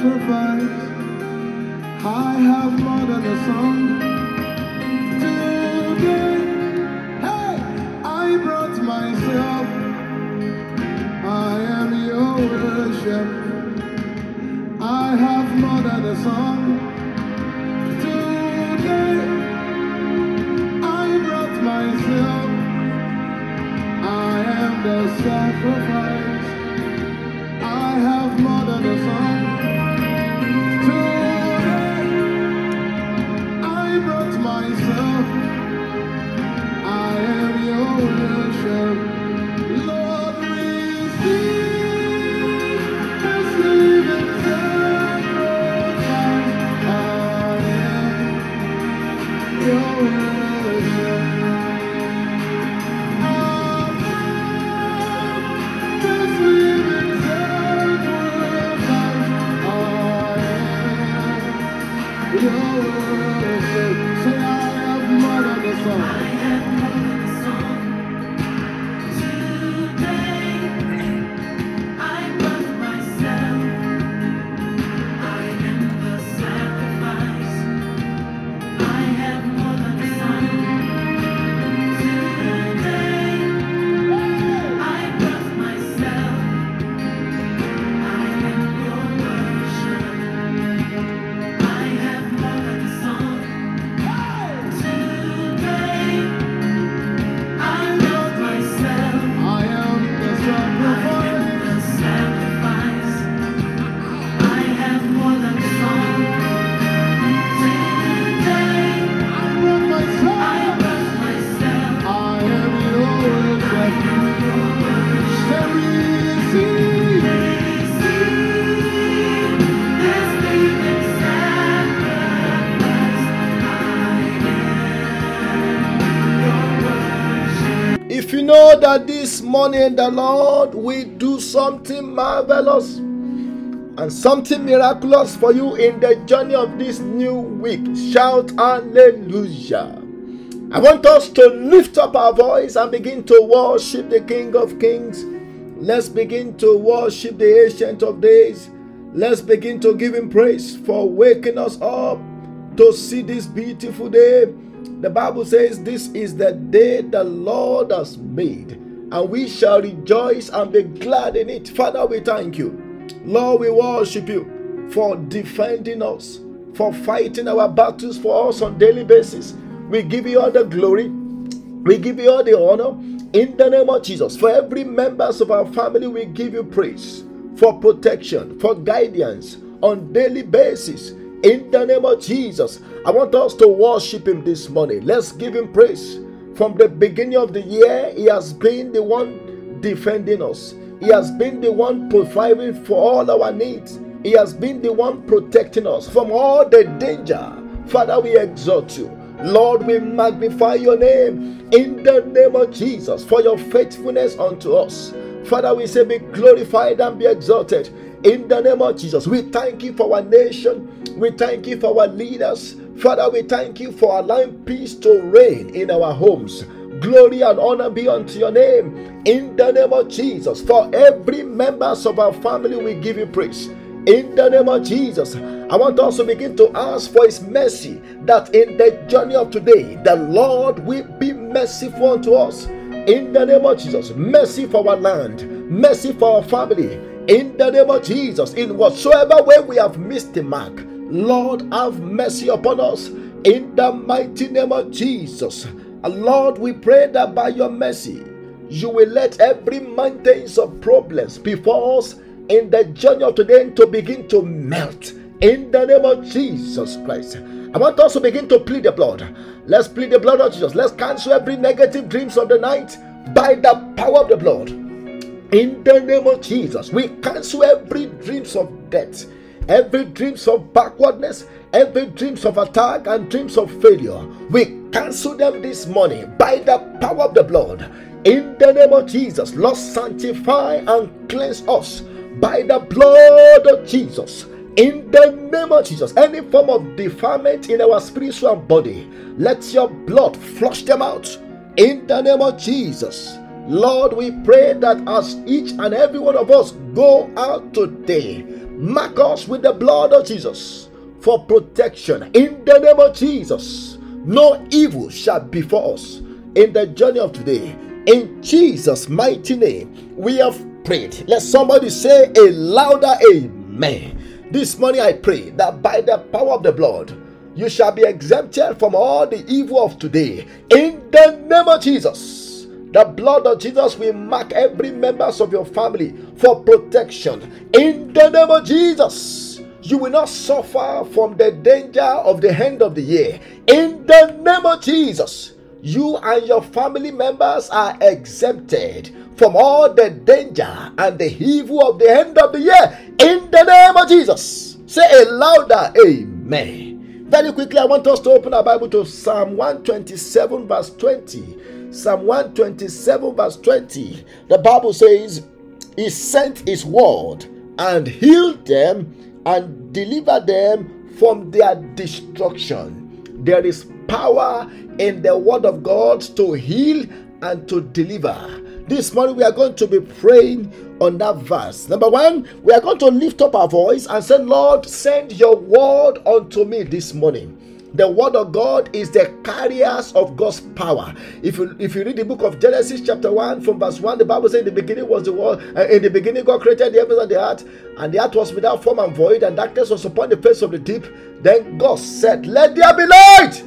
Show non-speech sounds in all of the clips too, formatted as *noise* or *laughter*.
sacrifice. I have more than a song. Song. I morning the Lord will do something marvelous and something miraculous for you in the journey of this new week, shout hallelujah. I want us to lift up our voice and begin to worship the King of Kings. Let's begin to worship the Ancient of Days. Let's begin to give Him praise for waking us up to see this beautiful day. The Bible says, This is the day the Lord has made, and we shall rejoice and be glad in it. Father, we thank you. Lord, we worship you for defending us, for fighting our battles for us on daily basis. We give you all the glory. We give you all the honor in the name of Jesus. For every members of our family, we give you praise for protection, for guidance on daily basis. In the name of Jesus, I want us to worship Him this morning. Let's give Him praise. From the beginning of the year, He has been the one defending us. He has been the one providing for all our needs. He has been the one protecting us from all the danger. Father, we exalt you. Lord, we magnify your name in the name of Jesus for your faithfulness unto us. Father, we say, be glorified and be exalted in the name of Jesus. We thank you for our nation. We thank you for our leaders. Father, we thank you for allowing peace to reign in our homes. Glory and honor be unto your name in the name of Jesus. For every members of our family, we give you praise. In the name of Jesus, I want to begin to ask for His mercy that in the journey of today, the Lord will be merciful unto us. In the name of Jesus, mercy for our land, mercy for our family. In the name of Jesus, in whatsoever way we have missed the mark, Lord, have mercy upon us. In the mighty name of Jesus, and Lord, we pray that by your mercy, you will let every mountains of problems before us in the journey of today to begin to melt in the name of Jesus Christ. I want us to begin to plead the blood. Let's plead the blood of Jesus. Let's cancel every negative dreams of the night by the power of the blood. In the name of Jesus, we cancel every dreams of death, every dreams of backwardness, every dreams of attack and dreams of failure. We cancel them this morning by the power of the blood. In the name of Jesus, Lord, sanctify and cleanse us by the blood of Jesus. In the name of Jesus, any form of defilement in our spiritual body, let your blood flush them out. In the name of Jesus. Lord, we pray that as each and every one of us go out today, Mark us with the blood of Jesus for protection. In the name of Jesus, no evil shall befall us in the journey of today. In Jesus' mighty name, we have prayed. Let somebody say a louder amen. This morning I pray that by the power of the blood, you shall be exempted from all the evil of today. In the name of Jesus. The blood of Jesus will mark every members of your family for protection. In the name of Jesus. You will not suffer from the danger of the end of the year. In the name of Jesus. You and your family members are exempted from all the danger and the evil of the end of the year. In the name of Jesus. Say a louder Amen. Very quickly, I want us to open our Bible to Psalm 127, verse 20. Psalm 127, verse 20. The Bible says, He sent His word and healed them and delivered them from their destruction. There is power in the word of God to heal and to deliver. This morning we are going to be praying on that verse. Number one, we are going to lift up our voice and say, Lord, send your word unto me this morning. The word of God is the carriers of God's power. If you if you read the book of Genesis chapter 1 from verse 1, the Bible says in the beginning was the world, uh, in the beginning God created the heavens and the earth, and the earth was without form and void, and darkness was upon the face of the deep. Then God said, Let there be light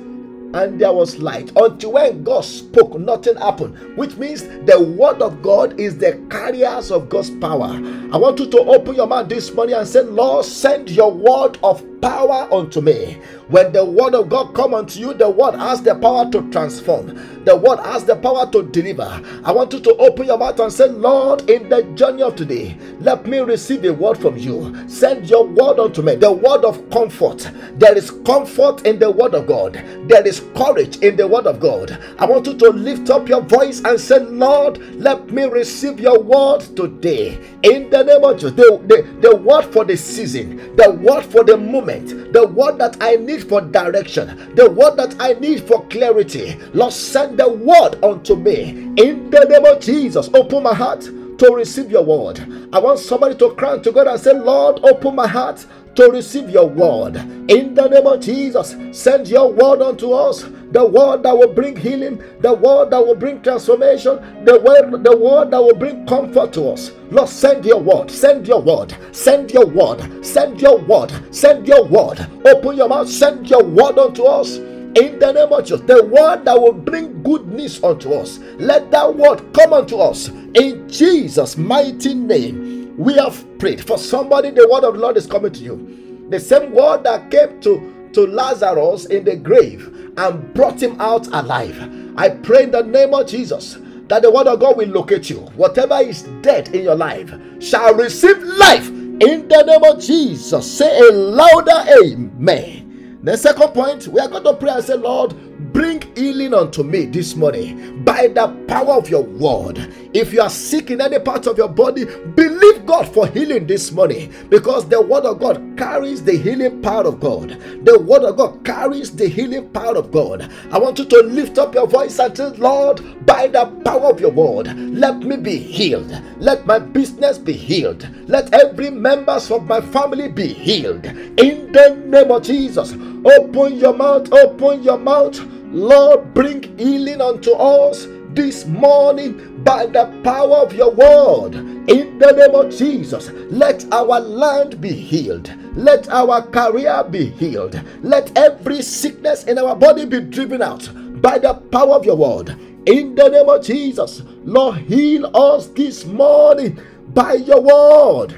and there was light. Until when God spoke, nothing happened, which means the word of God is the carriers of God's power. I want you to open your mouth this morning and say, Lord, send your word of power unto me. When the word of God come unto you, the word has the power to transform. The word has the power to deliver. I want you to open your mouth and say, Lord, in the journey of today, let me receive a word from you. Send your word unto me, the word of comfort. There is comfort in the word of God. There is courage in the word of God. I want you to lift up your voice and say, Lord, let me receive your word today. In the name of Jesus, the, the, the word for the season, the word for the moment, the word that I need for direction, the word that I need for clarity. Lord, send the word unto me. In the name of Jesus, open my heart to receive your word. I want somebody to cry to God and say, Lord, open my heart to receive your word. In the name of Jesus, send your word unto us. The word that will bring healing, the word that will bring transformation, the word, the word that will bring comfort to us. Lord, send your word, send your word, send your word, send your word, send your word. Open your mouth, send your word unto us in the name of Jesus. The word that will bring good news unto us. Let that word come unto us. In Jesus' mighty name we have prayed. For somebody the word of the lord is coming to you. The same word that came to to lazarus in the grave and brought him out alive. I pray in the name of jesus that the word of god will locate you. Whatever is dead in your life shall receive life in the name of jesus. Say a louder amen the second point we are going to pray and say lord bring healing unto me this morning by the power of your word. If you are sick in any part of your body, believe God for healing this morning because the word of God carries the healing power of God. The word of God carries the healing power of God. I want you to lift up your voice and say, Lord, by the power of your word, let me be healed. Let my business be healed. Let every members of my family be healed. In the name of Jesus, open your mouth, open your mouth Lord, bring healing unto us this morning by the power of your word. In the name of Jesus, let our land be healed. Let our career be healed. Let every sickness in our body be driven out by the power of your word. In the name of Jesus, Lord, heal us this morning by your word.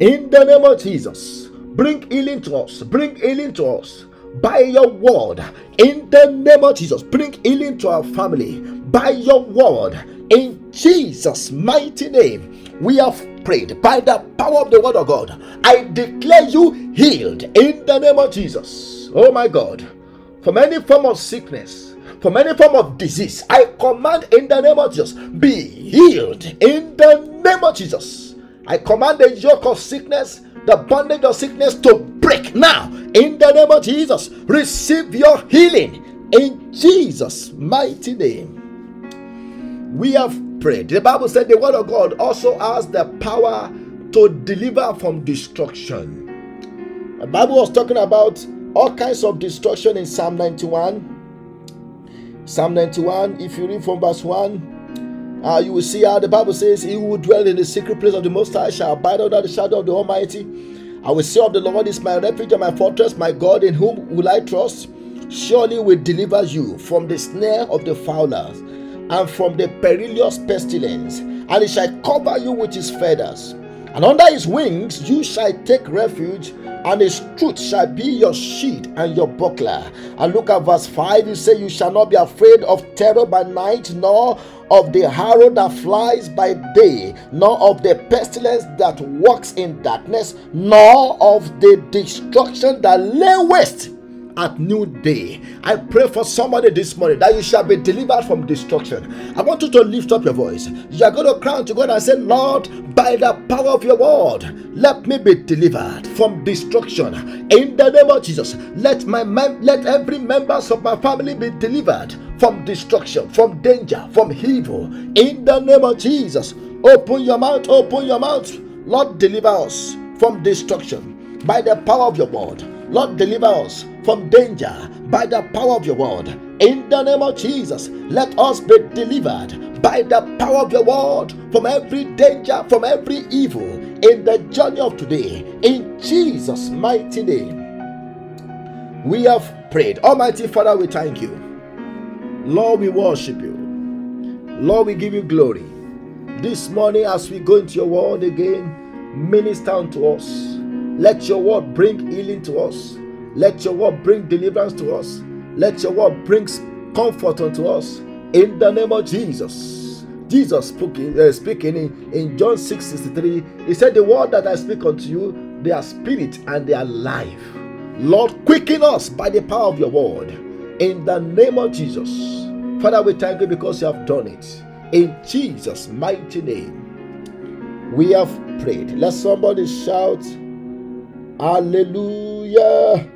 In the name of Jesus, bring healing to us. Bring healing to us by your word in the name of Jesus. Bring healing to our family by your word in Jesus' mighty name. We have prayed by the power of the word of God. I declare you healed in the name of Jesus. Oh my God, from any form of sickness, from any form of disease, I command in the name of Jesus, be healed in the name of Jesus. I command the yoke of sickness the bondage of sickness to break now in the name of Jesus. Receive your healing in Jesus' mighty name. We have prayed. The Bible said the word of God also has the power to deliver from destruction. The Bible was talking about all kinds of destruction in Psalm 91. Psalm 91, if you read from verse 1, uh, you will see how the Bible says, He who dwell in the secret place of the Most High shall abide under the shadow of the Almighty. I will say of the Lord is my refuge and my fortress, my God, in whom will I trust. Surely will deliver you from the snare of the fowlers and from the perilous pestilence, and he shall cover you with his feathers. And under his wings you shall take refuge, and his truth shall be your shield and your buckler. And look at verse 5 you say, You shall not be afraid of terror by night, nor of the arrow that flies by day, nor of the pestilence that walks in darkness, nor of the destruction that lay waste at new day. I pray for somebody this morning that you shall be delivered from destruction. I want you to lift up your voice. You are going to cry to God and say, Lord, by the power of your word, let me be delivered from destruction. In the name of Jesus, let my mem- let every members of my family be delivered from destruction, from danger, from evil. In the name of Jesus, open your mouth, open your mouth. Lord, deliver us from destruction by the power of your word. Lord, deliver us from danger by the power of your word. In the name of Jesus, let us be delivered by the power of your word from every danger, from every evil in the journey of today. In Jesus' mighty name, we have prayed. Almighty Father, we thank you. Lord, we worship you. Lord, we give you glory. This morning, as we go into your word again, minister unto us. Let your word bring healing to us. Let your word bring deliverance to us. Let your word bring comfort unto us. In the name of Jesus. Jesus speaking, uh, speaking in, in John 6 63, he said, The word that I speak unto you, they are spirit and they are life. Lord, quicken us by the power of your word. In the name of Jesus. Father, we thank you because you have done it. In Jesus' mighty name, we have prayed. Let somebody shout, Hallelujah.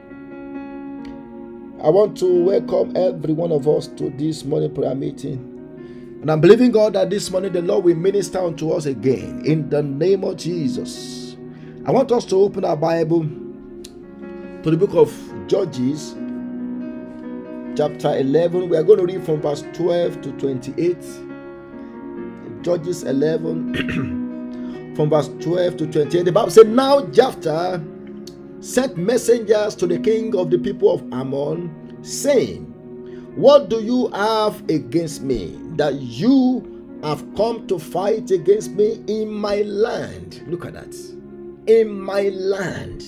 I want to welcome every one of us to this morning prayer meeting. And I'm believing God that this morning the Lord will minister unto us again in the name of Jesus. I want us to open our Bible to the book of Judges, chapter 11. We are going to read from verse 12 to 28. Judges 11, *clears throat* from verse 12 to 28. The Bible said, Now Jephthah sent messengers to the king of the people of Ammon, saying, What do you have against me that you have come to fight against me in my land? Look at that. In my land.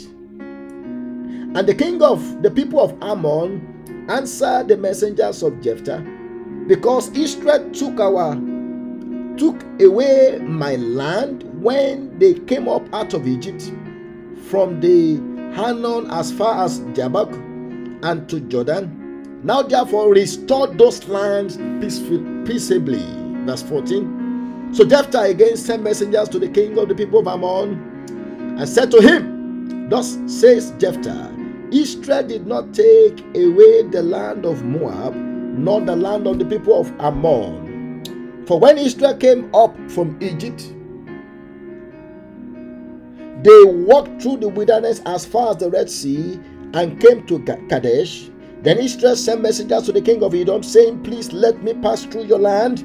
And the king of the people of Ammon answered the messengers of Jephthah, because Israel took our took away my land when they came up out of Egypt from the Arnon as far as Jabbok and to Jordan. Now therefore restore those lands peaceably. Verse 14. So Jephthah again sent messengers to the king of the people of Ammon and said to him, Thus says Jephthah, Israel did not take away the land of Moab, nor the land of the people of Ammon. For when Israel came up from Egypt, they walked through the wilderness as far as the Red Sea and came to Kadesh. Then Israel sent messengers to the king of Edom, saying, Please let me pass through your land.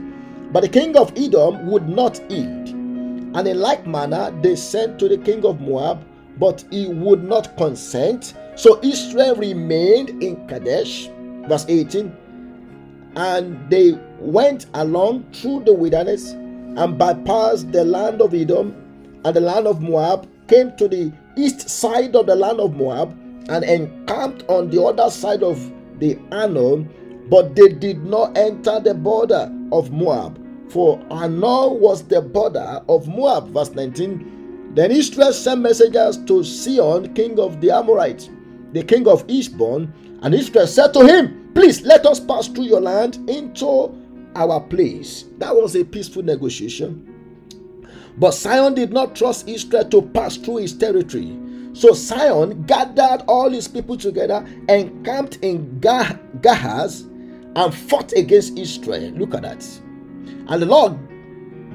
But the king of Edom would not eat. And in like manner, they sent to the king of Moab, but he would not consent. So Israel remained in Kadesh. Verse 18. And they went along through the wilderness and bypassed the land of Edom and the land of Moab came to the east side of the land of Moab and encamped on the other side of the Arnon, but they did not enter the border of Moab, for Arnon was the border of Moab. Verse 19. Then Israel sent messengers to Sihon, king of the Amorites, the king of Heshbon, and Israel said to him, Please let us pass through your land into our place. That was a peaceful negotiation. But Sihon did not trust Israel to pass through his territory. So Sihon gathered all his people together, and camped in Jahaz, and fought against Israel. Look at that. And the Lord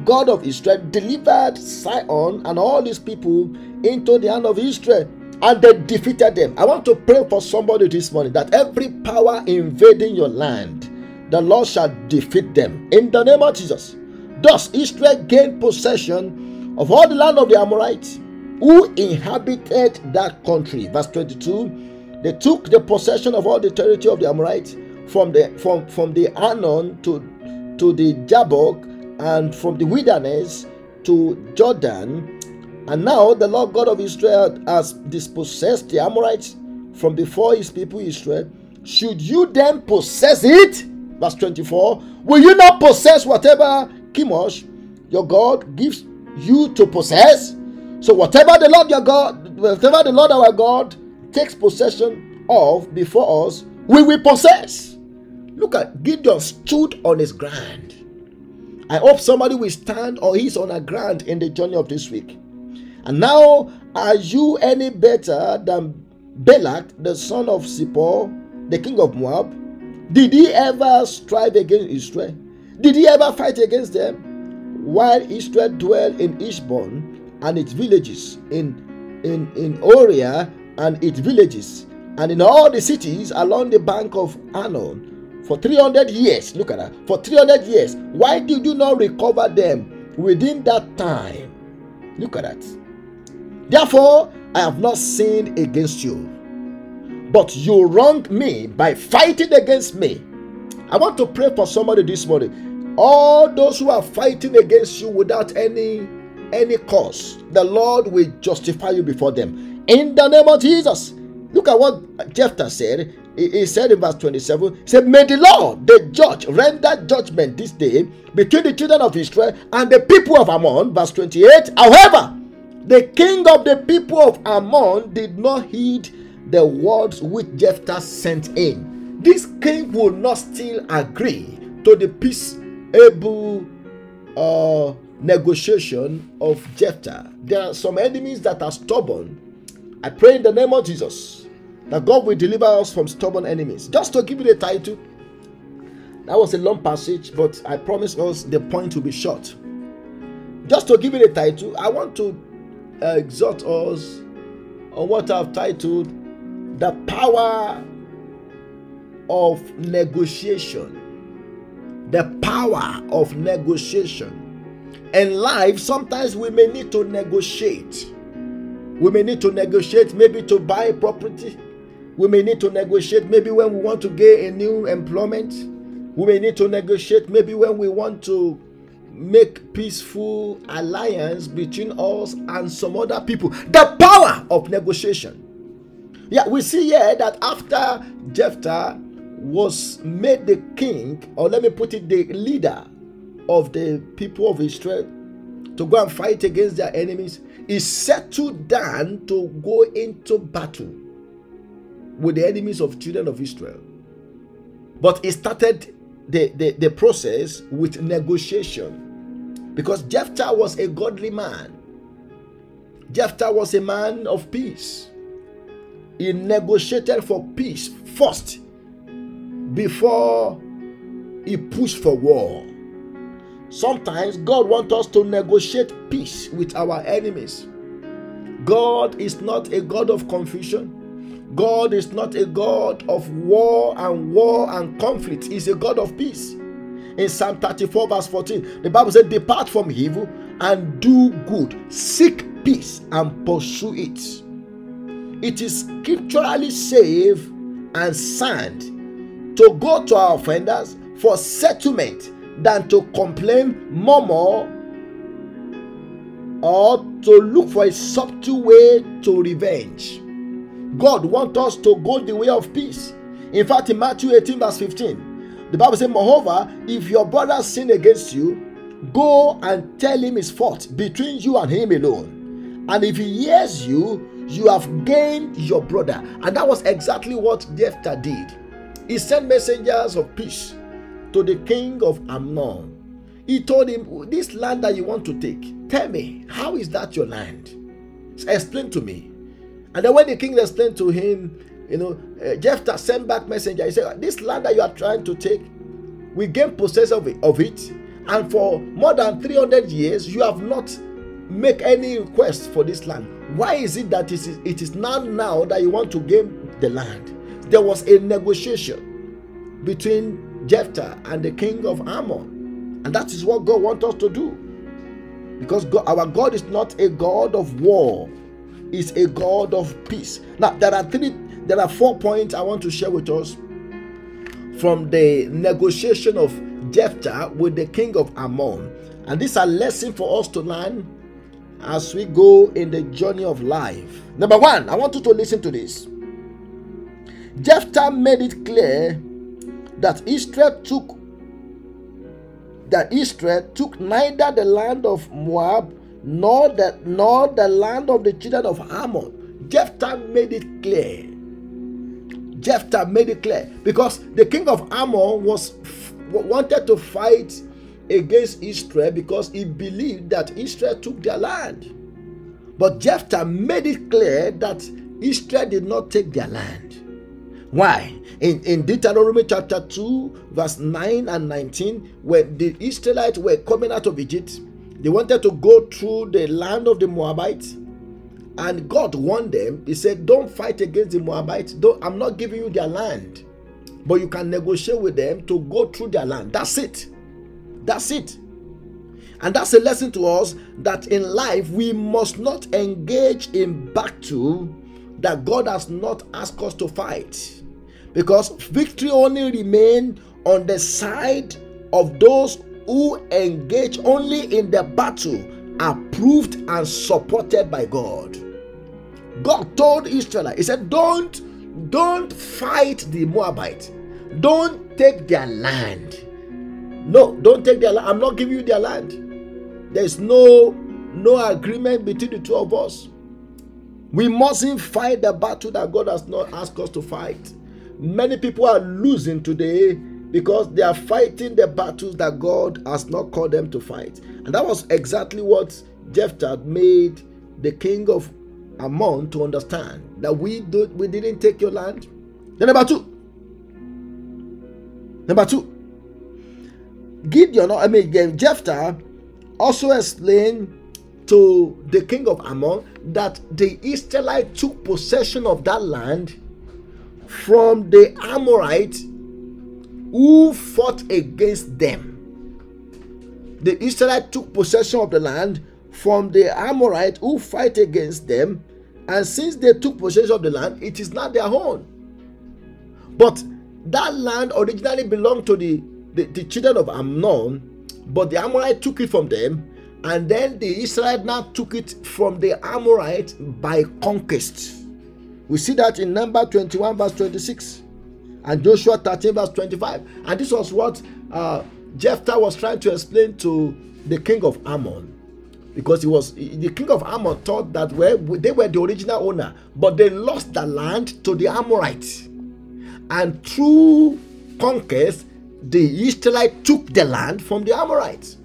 God of Israel, delivered Sihon and all his people into the hand of Israel and they defeated them. I want to pray for somebody this morning that every power invading your land, the Lord shall defeat them in the name of Jesus. Thus, Israel gained possession of all the land of the Amorites who inhabited that country. Verse 22 They took the possession of all the territory of the Amorites from the from, from the Arnon to, to the Jabbok and from the wilderness to Jordan and now the Lord God of Israel has dispossessed the Amorites from before his people Israel. Should you then possess it? Verse 24. Will you not possess whatever Chemosh, your God, gives you to possess? So whatever the Lord your God, whatever the Lord our God takes possession of before us, we will possess. Look at Gideon stood on his ground. I hope somebody will stand or he's on a ground in the journey of this week. And now, are you any better than Balak, the son of Zippor, the king of Moab? Did he ever strive against Israel? Did he ever fight against them? While Israel dwelt in Heshbon and its villages, in, in, in Oriah and its villages, and in all the cities along the bank of Arnon for 300 years. Look at that. For 300 years. Why did you not recover them within that time? Look at that. Therefore, I have not sinned against you. But you wronged me by fighting against me. I want to pray for somebody this morning. All those who are fighting against you without any any cause, the Lord will justify you before them. In the name of Jesus. Look at what Jephthah said. He said in verse 27, he said, May the Lord, the judge, render judgment this day between the children of Israel and the people of Ammon. Verse 28. However, the king of the people of Ammon did not heed the words which Jephthah sent in. This king would not still agree to the peaceable uh, negotiation of Jephthah. There are some enemies that are stubborn. I pray in the name of Jesus that God will deliver us from stubborn enemies. Just to give you the title, that was a long passage, but I promise us the point will be short. Just to give you the title, I want to exhort us on what I've titled The Power of Negotiation. The power of negotiation. In life, sometimes we may need to negotiate. We may need to negotiate maybe to buy property. We may need to negotiate maybe when we want to get a new employment. We may need to negotiate maybe when we want to make peaceful alliance between us and some other people. The power of negotiation. Yeah, we see here that after Jephthah was made the king, or let me put it, the leader of the people of Israel to go and fight against their enemies, he settled down to go into battle with the enemies of children of Israel. But he started the, the, the process with negotiation because Jephthah was a godly man. Jephthah was a man of peace. He negotiated for peace first before he pushed for war. Sometimes God wants us to negotiate peace with our enemies. God is not a God of confusion. God is not a God of war and war and conflict. He's a God of peace in Psalm 34, verse 14. The Bible said, Depart from evil and do good, seek peace and pursue it. It is scripturally safe and sound to go to our offenders for settlement than to complain, murmur, or to look for a subtle way to revenge. God wants us to go the way of peace. In fact, in Matthew 18, verse 15, the Bible says, Moreover, if your brother sin against you, go and tell him his fault between you and him alone. And if he hears you, you have gained your brother. And that was exactly what Jephthah did. He sent messengers of peace to the king of Ammon. He told him, This land that you want to take, tell me, how is that your land? Explain to me. And then when the king explained to him you know, uh, Jephthah sent back messenger. He said, This land that you are trying to take, we gain possession of it, of it, and for more than 300 years you have not make any request for this land why is it that it is, it is now now that you want to gain the land there was a negotiation between jephthah and the king of ammon and that is what god wants us to do because god, our god is not a god of war is a god of peace now there are three there are four points i want to share with us from the negotiation of Jephthah with the king of Ammon. And these are lessons for us to learn as we go in the journey of life. Number one, I want you to listen to this. Jephthah made it clear that Israel took that Israel took neither the land of Moab nor the nor the land of the children of Ammon. Jephthah made it clear. Jephthah made it clear because the king of Ammon was wanted to fight against Israel because he believed that Israel took their land. But Jephthah made it clear that Israel did not take their land. Why? In, in Deuteronomy chapter 2, verse 9 and 19, when the Israelites were coming out of Egypt, they wanted to go through the land of the Moabites. And God warned them. He said, Don't fight against the Moabites. Don't, I'm not giving you their land but you can negotiate with them to go through their land. That's it. That's it. And that's a lesson to us that in life we must not engage in battle that God has not asked us to fight. Because victory only remains on the side of those who engage only in the battle approved and supported by God. God told Israel, He said, Don't don't fight the Moabites. Don't take their land. No, don't take their land. I'm not giving you their land. There's no no agreement between the two of us. We mustn't fight the battle that God has not asked us to fight. Many people are losing today because they are fighting the battles that God has not called them to fight. And that was exactly what Jephthah made the king of Ammon to understand that we do, we didn't take your land. Then number two. Number two. Gideon, I mean Jephthah, also explained to the king of Ammon that the Israelites took possession of that land from the Amorites who fought against them. The Israelites took possession of the land from the Amorites who fight against them. And since they took possession of the land, it is not their own. But that land originally belonged to the, the, the children of Ammon, but the Amorite took it from them, and then the Israelites now took it from the Amorite by conquest. We see that in number 21, verse 26, and Joshua 13, verse 25. And this was what uh, Jephthah was trying to explain to the king of Ammon because he was the king of Ammon thought that well, they were the original owner, but they lost the land to the Amorites. And through conquest, the Israelites took the land from the Amorites.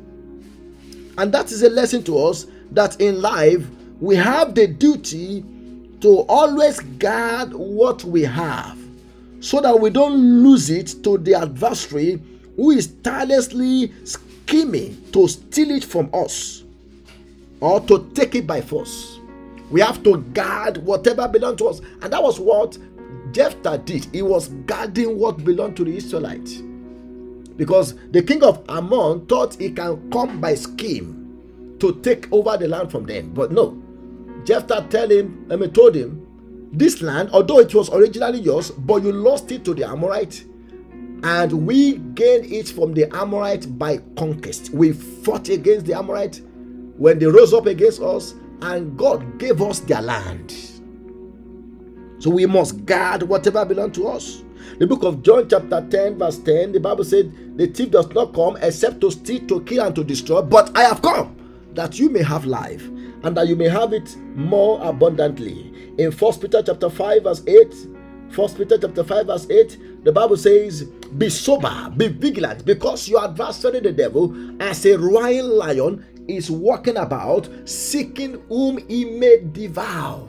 And that is a lesson to us that in life we have the duty to always guard what we have so that we don't lose it to the adversary who is tirelessly scheming to steal it from us or to take it by force. We have to guard whatever belongs to us. And that was what Jephthah did. He was guarding what belonged to the Israelites. Because the king of Ammon thought he can come by scheme to take over the land from them. But no. Jephthah tell him, I mean, told him, this land, although it was originally yours, but you lost it to the Amorite, and we gained it from the Amorite by conquest. We fought against the Amorite when they rose up against us, and God gave us their land. So we must guard whatever belongs to us. The book of John, chapter 10, verse 10, the Bible said, The thief does not come except to steal, to kill, and to destroy, but I have come that you may have life and that you may have it more abundantly. In 1 Peter chapter 5, verse 8, 1 Peter chapter 5, verse 8, the Bible says, Be sober, be vigilant, because your adversary, the devil, as a royal lion, is walking about, seeking whom he may devour.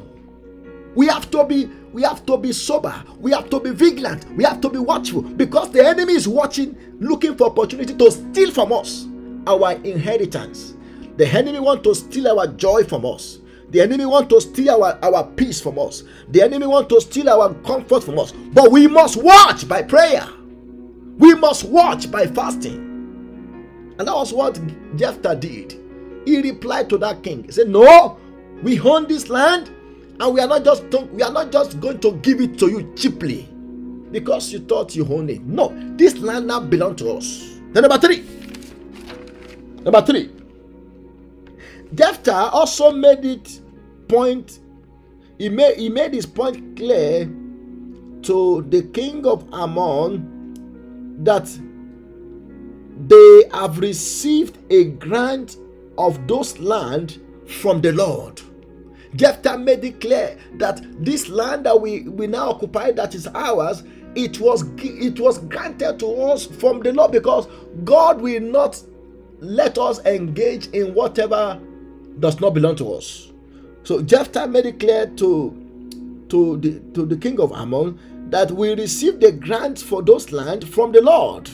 We have to be we have to be sober. We have to be vigilant. We have to be watchful because the enemy is watching, looking for opportunity to steal from us. our inheritance. The enemy want to steal our joy from us. The enemy want to steal our, our peace from us. The enemy want to steal our comfort from us. But we must watch by prayer. We must watch by fasting. And that was what Jephthah did. He replied to that king. He said, No, we own this land, and we are not just we are not just going to give it to you cheaply because you thought you owned it. No, this land now belongs to us. Then number three. Number three. Jephthah also made it point. He made he made his point clear to the king of Ammon that they have received a grant of those land from the Lord. Jephthah made it clear that this land that we, we now occupy, that is ours, it was it was granted to us from the Lord because God will not let us engage in whatever does not belong to us. So Jephthah made it clear to to the to the king of Ammon that we received the grant for those land from the Lord,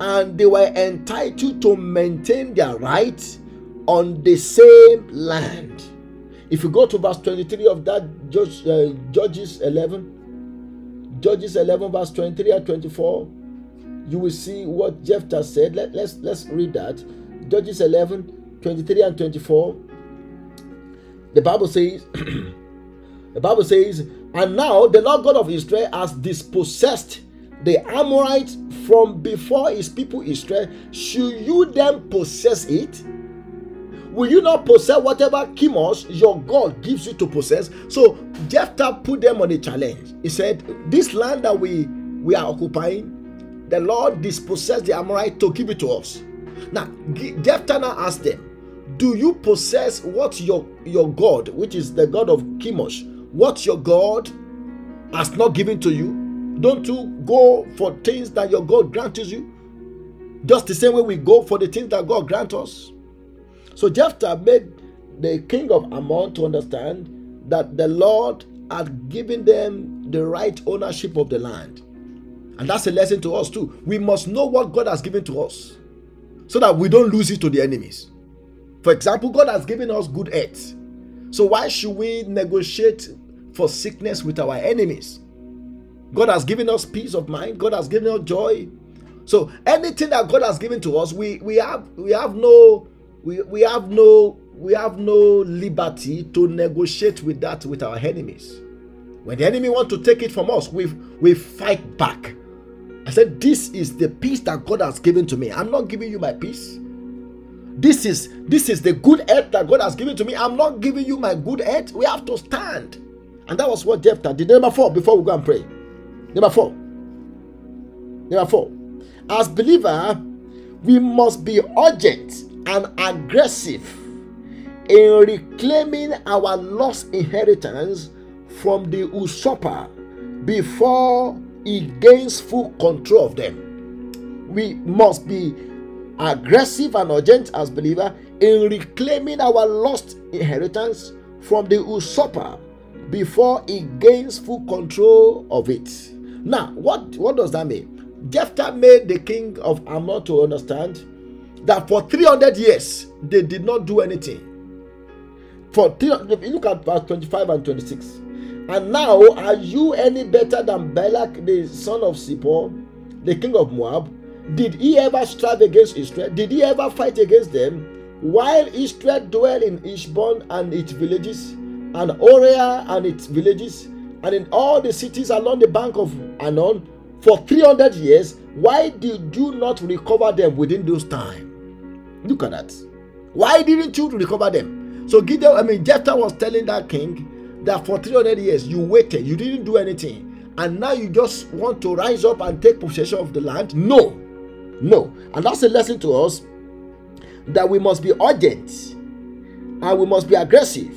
and they were entitled to maintain their right on the same land. If you go to verse 23 of that Judge, uh, Judges 11, Judges 11, verse 23 and 24, you will see what Jephthah said. Let, let's let's read that. Judges 11, 23 and 24. The Bible says, *clears throat* the Bible says, and now the Lord God of Israel has dispossessed the Amorites from before his people Israel. Should you then possess it? Will you not possess whatever Chemosh your God gives you to possess? So Jephthah put them on a challenge. He said, This land that we, we are occupying, the Lord dispossessed the Amorite to give it to us. Now, Jephthah now asked them, Do you possess what your, your God, which is the God of Chemosh, what your God has not given to you? Don't you go for things that your God grants you? Just the same way we go for the things that God grants us. So Jephthah made the king of Ammon to understand that the Lord had given them the right ownership of the land. And that's a lesson to us too. We must know what God has given to us so that we don't lose it to the enemies. For example, God has given us good health. So why should we negotiate for sickness with our enemies? God has given us peace of mind. God has given us joy. So anything that God has given to us, we we have we have no we, we have no we have no liberty to negotiate with that with our enemies. When the enemy want to take it from us, we we fight back. I said, This is the peace that God has given to me. I'm not giving you my peace. This is this is the good head that God has given to me. I'm not giving you my good head. We have to stand. And that was what Jephthah did. Number four, before we go and pray. Number four. Number four. As believer, we must be urgent and aggressive in reclaiming our lost inheritance from the usurper before he gains full control of them. We must be aggressive and urgent as believer in reclaiming our lost inheritance from the usurper before he gains full control of it. Now, what, what does that mean? Jephthah made the king of Ammon to understand that for 300 years they did not do anything. For look at verse 25 and 26, and now are you any better than Balak, the son of Zippor, the king of Moab? Did he ever strive against Israel? Did he ever fight against them? While Israel dwelt in Heshbon and its villages, and Oriah and its villages, and in all the cities along the bank of Arnon for 300 years, why did you not recover them within those times? Look at that. Why didn't you recover them? So Gideon, I mean, Jephthah was telling that king that for 300 years you waited, you didn't do anything, and now you just want to rise up and take possession of the land. No, no. And that's a lesson to us that we must be urgent and we must be aggressive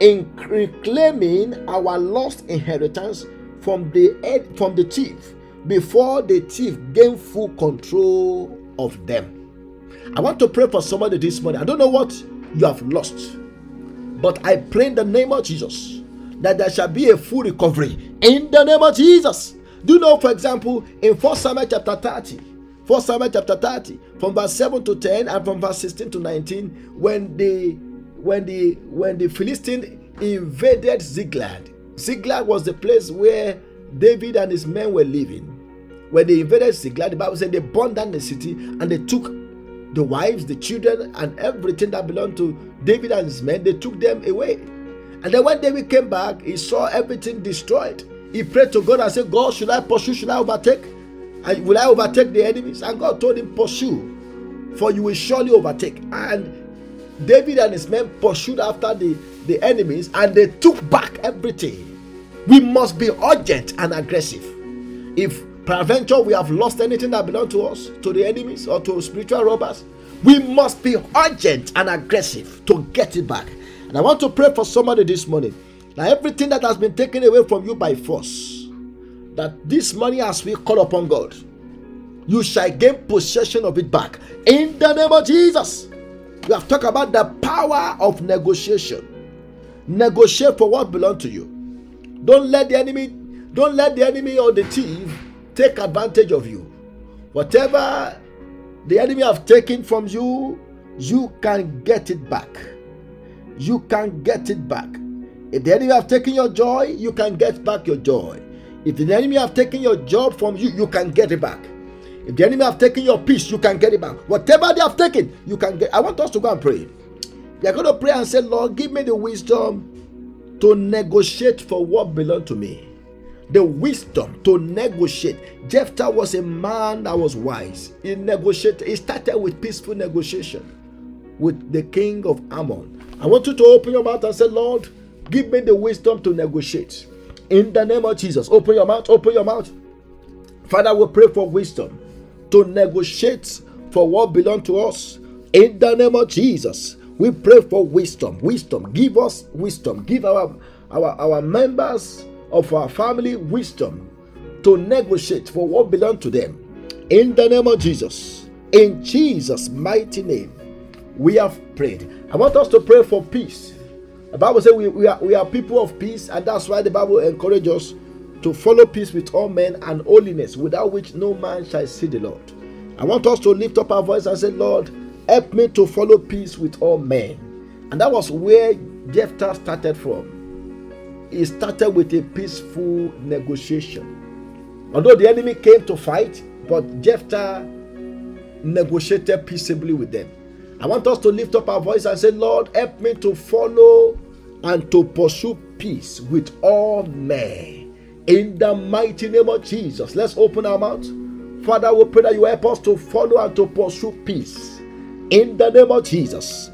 in reclaiming our lost inheritance from the from the thief before the thief gain full control of them. I want to pray for somebody this morning. I don't know what you have lost, but I pray in the name of Jesus that there shall be a full recovery in the name of Jesus. Do you know, for example, in 1 Samuel chapter 30, 1 Samuel chapter 30, from verse 7 to 10 and from verse 16 to 19, when the when the when the Philistine invaded Ziklag. Ziklag was the place where David and his men were living. When they invaded Ziklag, the Bible said they burned down the city and they took the wives, the children, and everything that belonged to David and his men, they took them away. And then when David came back, he saw everything destroyed. He prayed to God and said, God, should I pursue? Should I overtake? And will I overtake the enemies? And God told him, Pursue, for you will surely overtake. And David and his men pursued after the, the enemies and they took back everything. We must be urgent and aggressive. If peradventure we have lost anything that belongs to us, to the enemies or to spiritual robbers, we must be urgent and aggressive to get it back. And I want to pray for somebody this morning that everything that has been taken away from you by force, that this morning as we call upon God, you shall gain possession of it back in the name of Jesus. We have talked about the power of negotiation. Negotiate for what belongs to you. Don't let the enemy, don't let the enemy or the thief take advantage of you. Whatever the enemy have taken from you, you can get it back. You can get it back. If the enemy have taken your joy, you can get back your joy. If the enemy have taken your job from you, you can get it back. If the enemy have taken your peace, you can get it back. Whatever they have taken, you can get. I want us to go and pray. We are going to pray and say, Lord, give me the wisdom to negotiate for what belongs to me. The wisdom to negotiate. Jephthah was a man that was wise. He negotiated. He started with peaceful negotiation with the king of Ammon. I want you to open your mouth and say, Lord, give me the wisdom to negotiate. In the name of Jesus, open your mouth. Open your mouth. Father, we pray for wisdom to negotiate for what belongs to us. In the name of Jesus, we pray for wisdom. Wisdom. Give us wisdom. Give our, our, our members of our family wisdom to negotiate for what belongs to them. In the name of Jesus. In Jesus' mighty name, we have prayed. I want us to pray for peace. The Bible says we, we, are, we are people of peace, and that's why the Bible encourages us to follow peace with all men and holiness, without which no man shall see the Lord. I want us to lift up our voice and say, Lord, help me to follow peace with all men. And that was where Jephthah started from. He started with a peaceful negotiation. Although the enemy came to fight, but Jephthah negotiated peaceably with them. I want us to lift up our voice and say, Lord, help me to follow and to pursue peace with all men in the mighty name of Jesus. Let's open our mouth. Father, we pray that you help us to follow and to pursue peace. In the name of Jesus.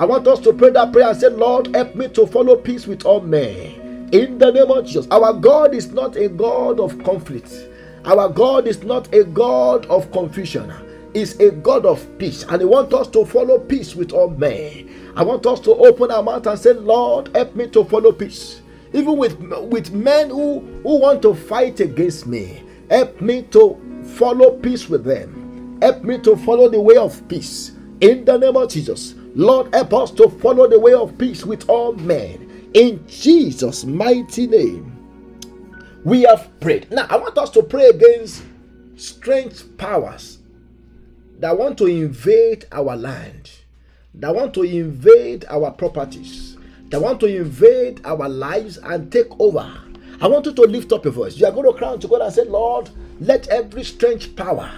I want us to pray that prayer and say, Lord, help me to follow peace with all men. In the name of Jesus. Our God is not a God of conflict. Our God is not a God of confusion. Is a God of peace, and He wants us to follow peace with all men. I want us to open our mouth and say, Lord, help me to follow peace. Even with, with men who, who want to fight against me, help me to follow peace with them. Help me to follow the way of peace. In the name of Jesus, Lord, help us to follow the way of peace with all men. In Jesus' mighty name, we have prayed. Now, I want us to pray against strange powers that want to invade our land that want to invade our properties, that want to invade our lives and take over. I want you to lift up your voice. You are going to cry to God and say, Lord, let every strange power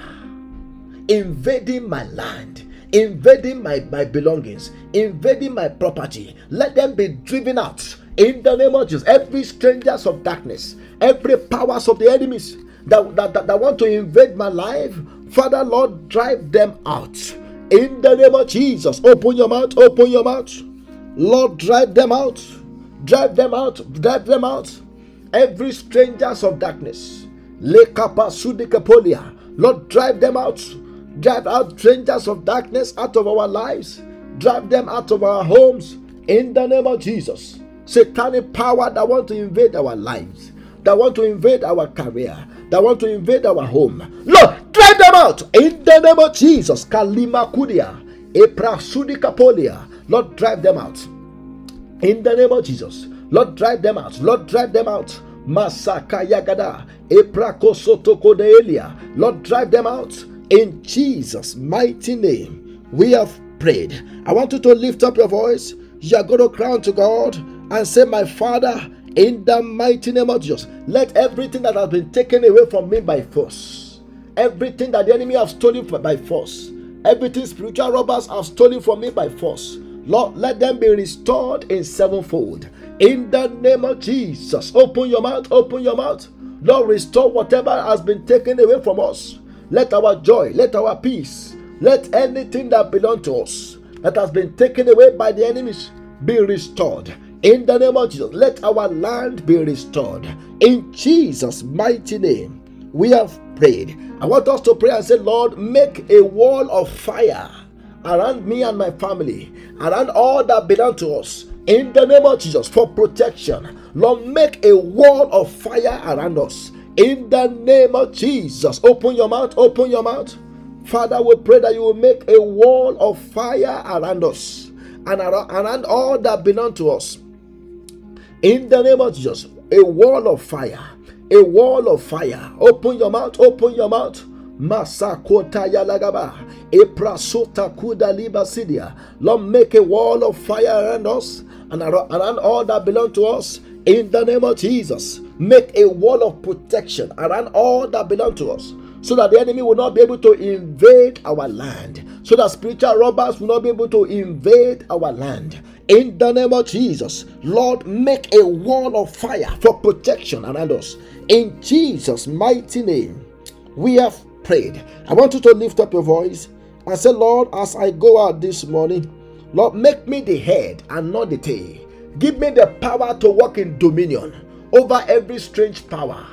invading my land, invading my, my belongings, invading my property, let them be driven out in the name of Jesus. Every strangers of darkness, every powers of the enemies that, that, that, that want to invade my life, Father, Lord, drive them out in the name of Jesus, open your mouth, open your mouth. Lord, drive them out. Drive them out. Drive them out. Every strangers of darkness. Lord, drive them out. Drive out strangers of darkness out of our lives. Drive them out of our homes. In the name of Jesus. Satanic power that want to invade our lives, that want to invade our career, that want to invade our home. Lord, drive them out in the name of Jesus. Kalima Kudia, Eprasudi Kapolia. Lord, drive them out in the name of Jesus. Lord, drive them out. Lord, drive them out. Masaka Yagada. Eprakosotokodeelia. Lord, drive them out in Jesus' mighty name. We have prayed. I want you to lift up your voice. You are going to cry to God and say, My Father, in the mighty name of Jesus, let everything that has been taken away from me by force, everything that the enemy has stolen by force, everything spiritual robbers have stolen from me by force, Lord, let them be restored in sevenfold. In the name of Jesus, open your mouth, open your mouth. Lord, restore whatever has been taken away from us. Let our joy, let our peace, let anything that belongs to us that has been taken away by the enemies be restored. In the name of Jesus, let our land be restored. In Jesus' mighty name, we have prayed. I want us to pray and say, Lord, make a wall of fire around me and my family, around all that belong to us. In the name of Jesus, for protection. Lord, make a wall of fire around us. In the name of Jesus, open your mouth, open your mouth. Father, we pray that you will make a wall of fire around us and around all that belong to us. In the name of Jesus, a wall of fire, a wall of fire. Open your mouth, open your mouth. Masakota Yalagaba, Eprasota Kuda Libasidia. Lord, make a wall of fire around us and around all that belong to us. In the name of Jesus, make a wall of protection around all that belong to us so that the enemy will not be able to invade our land, so that spiritual robbers will not be able to invade our land. In the name of Jesus, Lord, make a wall of fire for protection around us. In Jesus' mighty name, we have prayed. I want you to lift up your voice and say, Lord, as I go out this morning, Lord, make me the head and not the tail. Give me the power to walk in dominion over every strange power,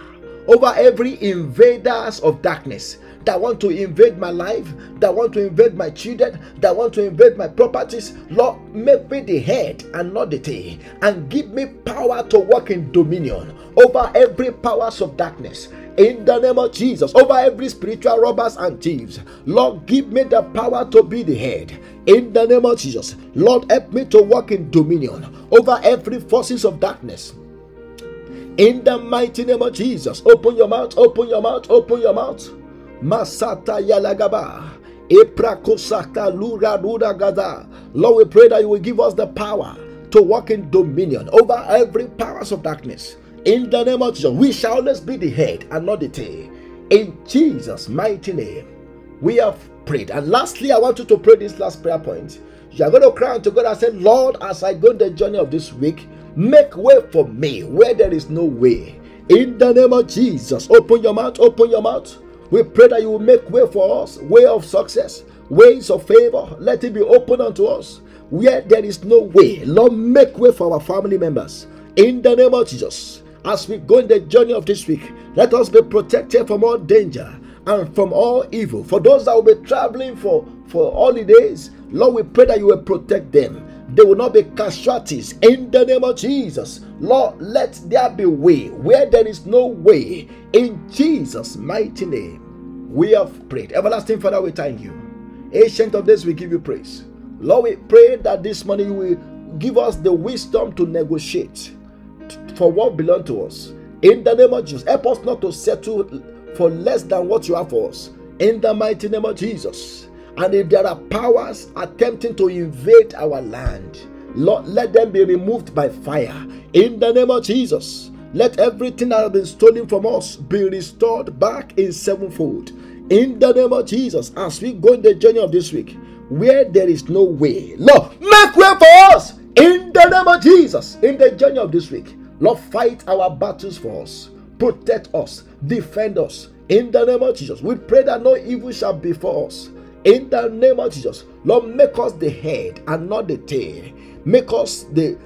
over every invaders of darkness that want to invade my life, that want to invade my children, that want to invade my properties. Lord, make me the head and not the tail, and give me power to walk in dominion over every powers of darkness. In the name of Jesus, over every spiritual robbers and thieves, Lord, give me the power to be the head. In the name of Jesus, Lord, help me to walk in dominion over every forces of darkness. In the mighty name of Jesus, open your mouth, open your mouth, open your mouth. Masata Yalagaba. Eprakosaka Lura Lura Gada. Lord, we pray that you will give us the power to walk in dominion over every powers of darkness. In the name of Jesus, we shall always be the head and not the tail. In Jesus' mighty name, we have prayed. And lastly, I want you to pray this last prayer point. You are going to cry unto God and say, Lord, as I go the journey of this week, make way for me where there is no way. In the name of Jesus, open your mouth, open your mouth. We pray that you will make way for us, way of success, ways of favor. Let it be open unto us. Where there is no way, Lord, make way for our family members. In the name of Jesus, as we go in the journey of this week, let us be protected from all danger and from all evil. For those that will be traveling for, for holidays, Lord, we pray that you will protect them. They will not be casualties in the name of Jesus. Lord, let there be way where there is no way. In Jesus' mighty name, we have prayed. Everlasting Father, we thank you. Ancient of days, we give you praise. Lord, we pray that this morning you will give us the wisdom to negotiate for what belongs to us. In the name of Jesus, help us not to settle for less than what you have for us. In the mighty name of Jesus. And if there are powers attempting to invade our land, Lord, let them be removed by fire. In the name of Jesus. Let everything that has been stolen from us be restored back in sevenfold. In the name of Jesus, as we go in the journey of this week, where there is no way, Lord, make way for us. In the name of Jesus, in the journey of this week, Lord, fight our battles for us, protect us, defend us. In the name of Jesus, we pray that no evil shall befall us. In the name of Jesus, Lord, make us the head and not the tail. Make us the,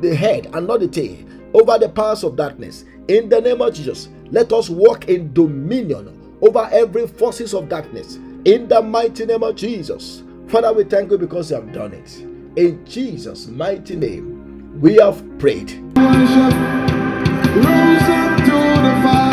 the head and not the tail over the powers of darkness. In the name of Jesus, let us walk in dominion over every forces of darkness. In the mighty name of Jesus. Father, we thank you because you have done it. In Jesus' mighty name, we have prayed. To the fire.